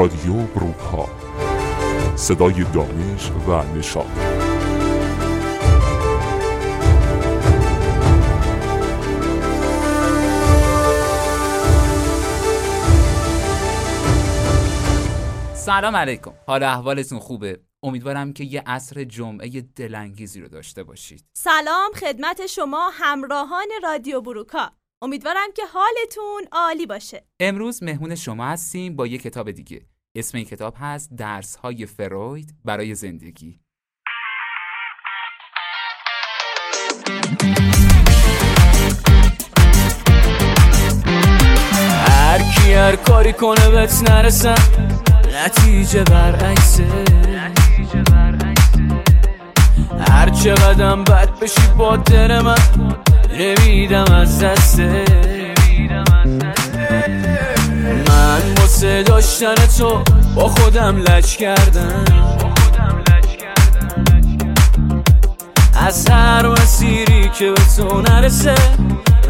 رادیو بروکا صدای دانش و نشاط سلام علیکم. حال احوالتون خوبه؟ امیدوارم که یه عصر جمعه دلانگیزی رو داشته باشید. سلام خدمت شما همراهان رادیو بروکا. امیدوارم که حالتون عالی باشه. امروز مهمون شما هستیم با یه کتاب دیگه. اسم این کتاب هست درس های فروید برای زندگی. هر کی هر کاری کنه بهت نرسم. نتیجه برعکسه. هر چقدرم بد بشی با من نمیدم از دسته. واسه داشتن تو با خودم لج کردم. از هر مسیری که به تو نرسه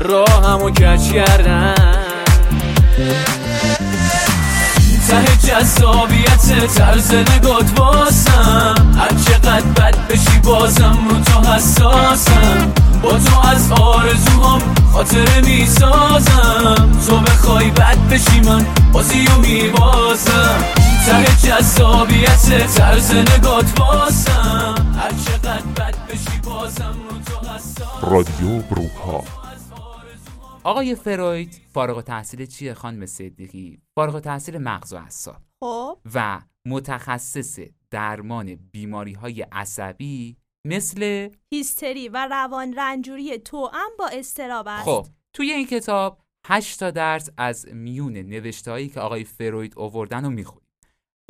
راهمو کج کردم. ته جذابیت طرز نگات واسم هر چقدر بد بشی بازم رو تو حساسم. با تو از آرزوهام خاطره می‌سازم. تو بخوای بد بشی من بازی و میبازم. ته جذابیت طرز نگات واسم هر چقدر بد بشی بازم رو تو حساسم رادیو بروکا. آقای فروید فارغ تحصیل چیه خانم صدیقی؟ فارغ تحصیل مغز و اعصاب. خب. و متخصص درمان بیماری های عصبی مثل هیستری و روان رنجوری توأم با استراب است. خب توی این کتاب 8 تا درس از میون نوشته هایی که آقای فروید آوردن رو می‌خونیم.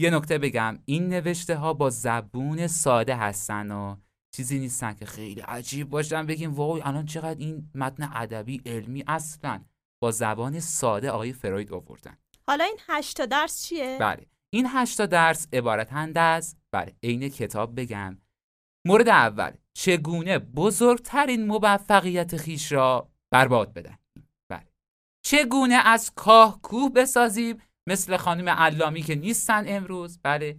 یه نکته بگم این نوشته ها با زبون ساده هستن و چیزی نیستن که خیلی عجیب باشن. بگیم وای الان چقدر این متن ادبی علمی اصلا با زبان ساده آقای فروید آوردن. حالا این هشت تا درس چیه؟ بله این هشتا درس عبارتند از بله عین کتاب بگم. مورد اول چگونه بزرگترین موفقیت خیش را برباد بدهیم؟ بله. چگونه از کاه کوه بسازیم؟ مثل خانم علامی که نیستن امروز. بله.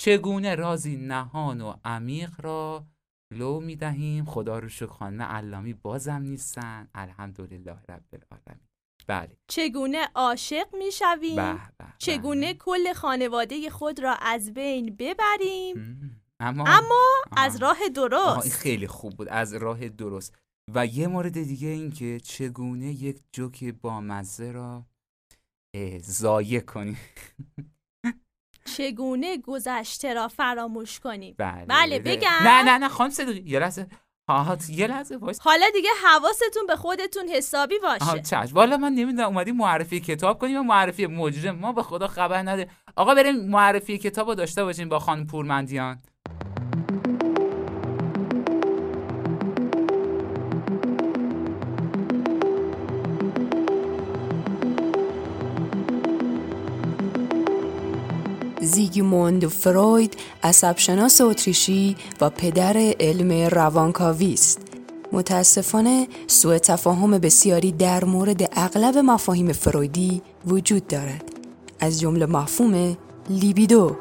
چگونه رازی نهان و عمیق را لو می دهیم خدا رو شکر خانم علامی بازم نیستن. الحمدلله رب العالمین. بله. چگونه عاشق می‌شویم؟ به به چگونه بله. کل خانواده خود را از بین ببریم؟ مم. اما اما. از راه آها، این درست خیلی خوب بود از راه درست. و یه مورد دیگه این که چگونه یک جوک با مزه را ضایع کنیم. چگونه گذشته را فراموش کنیم؟ بله. بله، بگم. نه نه نه خانم صدقی یه لحظه. آها یه لحظه وایس. حالا دیگه حواستون به خودتون حسابی آها باشه چشم. والا من نمی‌دونم اومدیم معرفی کتاب کنیم یا معرفی مجرم؟ ما به خدا خبر نده آقا بریم معرفی کتاب رو داشته باشیم با خانم پورمندیان. زیگموند فروید عصبشناس اتریشی و پدر علم روانکاوی است. متاسفانه سوء تفاهم بسیاری در مورد اغلب مفاهیم فرویدی وجود دارد. از جمله مفهوم لیبیدو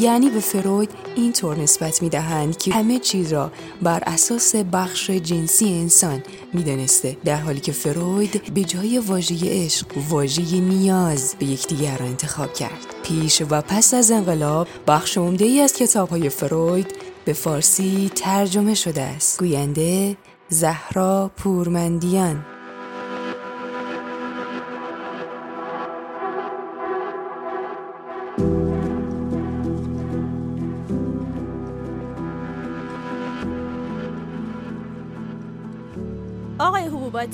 یعنی به فروید اینطور نسبت می دهند که همه چیز را بر اساس بخش جنسی انسان می دانسته در حالی که فروید به جای واژه عشق واژه نیاز به یکدیگر را انتخاب کرد. پیش و پس از انقلاب بخش عمده ای از کتاب های فروید به فارسی ترجمه شده است. گوینده زهرا پورمندیان.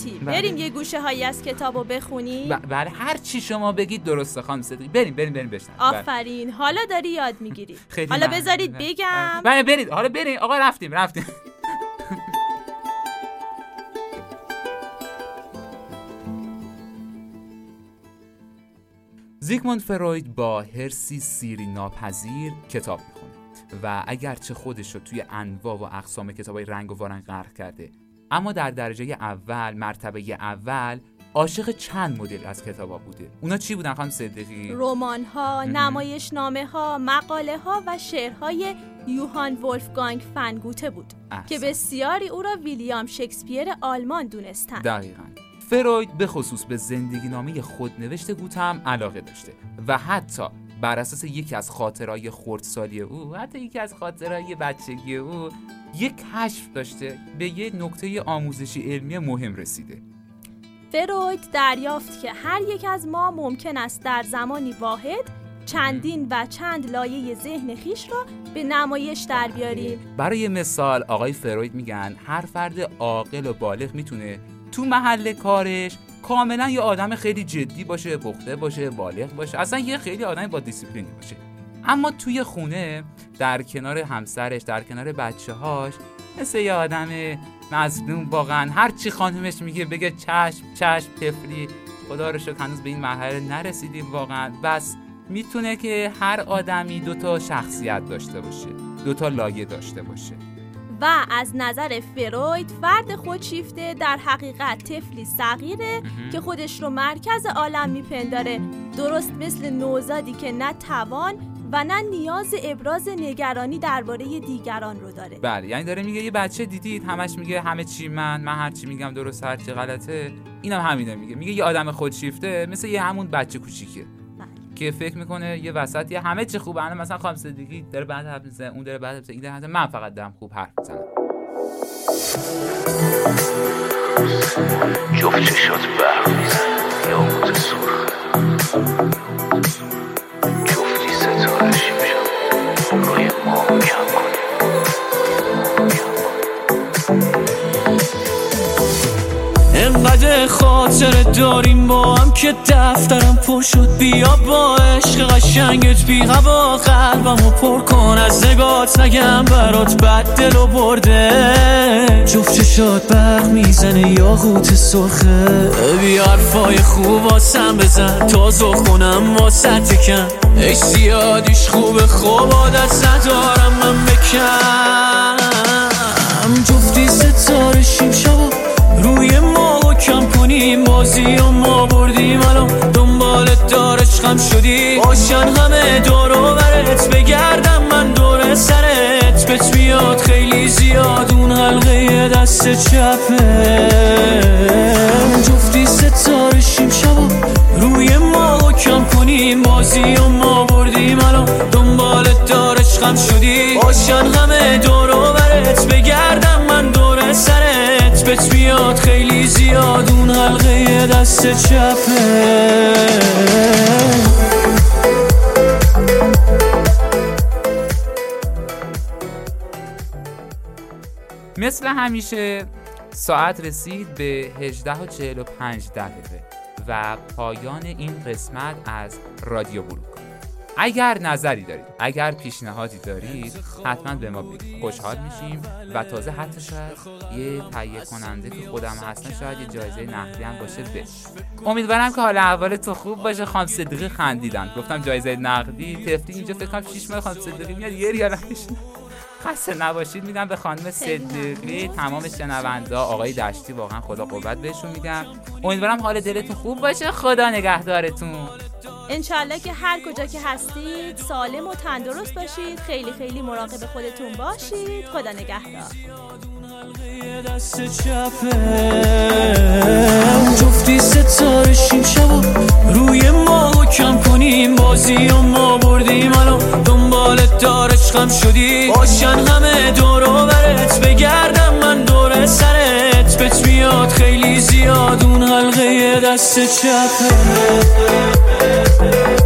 بله. بریم یه گوشه هایی از کتاب رو بخونیم. ب- بله هر چی شما بگید درسته خانم صدقی بریم بریم بریم بشنویم. بله. آفرین. حالا داری یاد می‌گیری. خیلی حالا. بذارید بگم. بله برید. حالا برید آقا رفتیم رفتیم. زیگموند فروید با هرسی سیری ناپذیر کتاب می‌خونه و اگرچه خودش رو توی انواع و اقسام کتابای رنگ و وارنگ غرق کرده اما در درجه اول مرتبه اول عاشق چند مدل از کتابا بوده اونا چی بودن خانم صدیقی رمان ها، نمایشنامه ها، مقاله ها و شعرهای یوهان ولفگانگ فنگوته بود احسن. که بسیاری او را ویلیام شکسپیر آلمان دونستند. دقیقا فروید به خصوص به زندگی نامه خودنوشت گوته هم علاقه داشته و حتی بر اساس یکی از خاطرهای خردسالی او حتی یکی از خاطرهای بچگی او یک کشف داشته به یه نکته آموزشی علمی مهم رسیده. فروید دریافت که هر یک از ما ممکن است در زمانی واحد چندین و چند لایه ذهن خیش را به نمایش در بیاریم. برای مثال آقای فروید میگن هر فرد عاقل و بالغ می‌تونه تو محل کارش کاملا یه آدم خیلی جدی باشه پخته باشه بالغ باشه. اصلا یه خیلی آدم با دیسیپلینی باشه. اما توی خونه در کنار همسرش در کنار بچه هاش مثل یه آدم مظلوم واقعا. هر چی خانمش میگه بگه چشم چشم تفلی. خدا رو شکر هنوز به این مرحله نرسیدیم واقعا. بس می‌تونه که هر آدمی دوتا شخصیت داشته باشه دوتا لایه داشته باشه. و از نظر فروید فرد خودشیفته در حقیقت طفلی صغیره که خودش رو مرکز عالم میپنداره. درست مثل نوزادی که نه توان و نه نیاز ابراز نگرانی درباره دیگران رو داره. بله یعنی داره میگه یه بچه دیدید همش میگه همه چی من من هر چی میگم درست هر چی غلطه. اینم همینه میگه. میگه یه آدم خودشیفته مثل یه همون بچه کوچیکه. که فکر می‌کنه یه وسط یه همه چی خوبه. الان مثلا خانم صدیقی داره بعد حرف می‌زنه اون داره بعد حرف این داره من فقط دارم خوب حرف می‌زنم. جفت چشات برق میزن یاقوت سرخ. جفتی ستاره شیمشم روی ما کم انقدر خاطر داریم با هم که دفترم پر شد. بیا با عشق قشنگت بی هوا قلبمو پر کن. از نگات نگم برات بد دل و برده. جفت چشات برق می‌زنه یا غوت سرخه. بیا حرفای خوب واسم بزن تا خونم واسه تکن ای زیادیش خوبه خوب عادت ندارم من بکن جفتی ستاره شیم شبا. روی ما و کم کنیم بازی و ما بردیم الان. دنبالت دار عشقم شدی باشن همه دور و برت. بگردم من دور سرت. بهت میاد خیلی زیاد. اون حلقه دست چپه. جفتی ستاره شیم شبا. روی ما و کم کنیم بازی و ما بردیم الان. دنبالت دار عشقم شدی باشن همه دور دست چپه. مثل همیشه ساعت رسید به 18 و 45 دقیقه و پایان این قسمت از رادیو بروک. اگر نظری دارید اگر پیشنهادی دارید حتما به ما بگید. خوشحال میشیم و تازه حتی شاید یه تهیه کننده که خودم هستم شاید یه جایزه نقدی هم باشه به امیدوارم که حال احوال تو خوب باشه. خانم صدیقی خندیدن. گفتم جایزه نقدی تفتی اینجا فکر کنم 6 ماه خانم صدیقی میاد یه ریال. خسته نباشید. میدم به خانم صدیقی تمام شنونده آقای دشتی واقعا خدا قوت بهشون میدم امیدوارم حال دلتون خوب باشه. خدا نگهدارتون. انشالله که هر کجا که هستید سالم و تندرست باشید. خیلی خیلی مراقب خودتون باشید. خدا نگهدار. دست چپه جفتی ستاره شیم شبا روی ما و کم کنیم. بازی و ما بردیم الان. دنبالت دار عشقم شدی باشن همه دور برت. بگردم من دور سرت. بهت میاد خیلی زیاد. اون حلقه دست چپه. Yeah.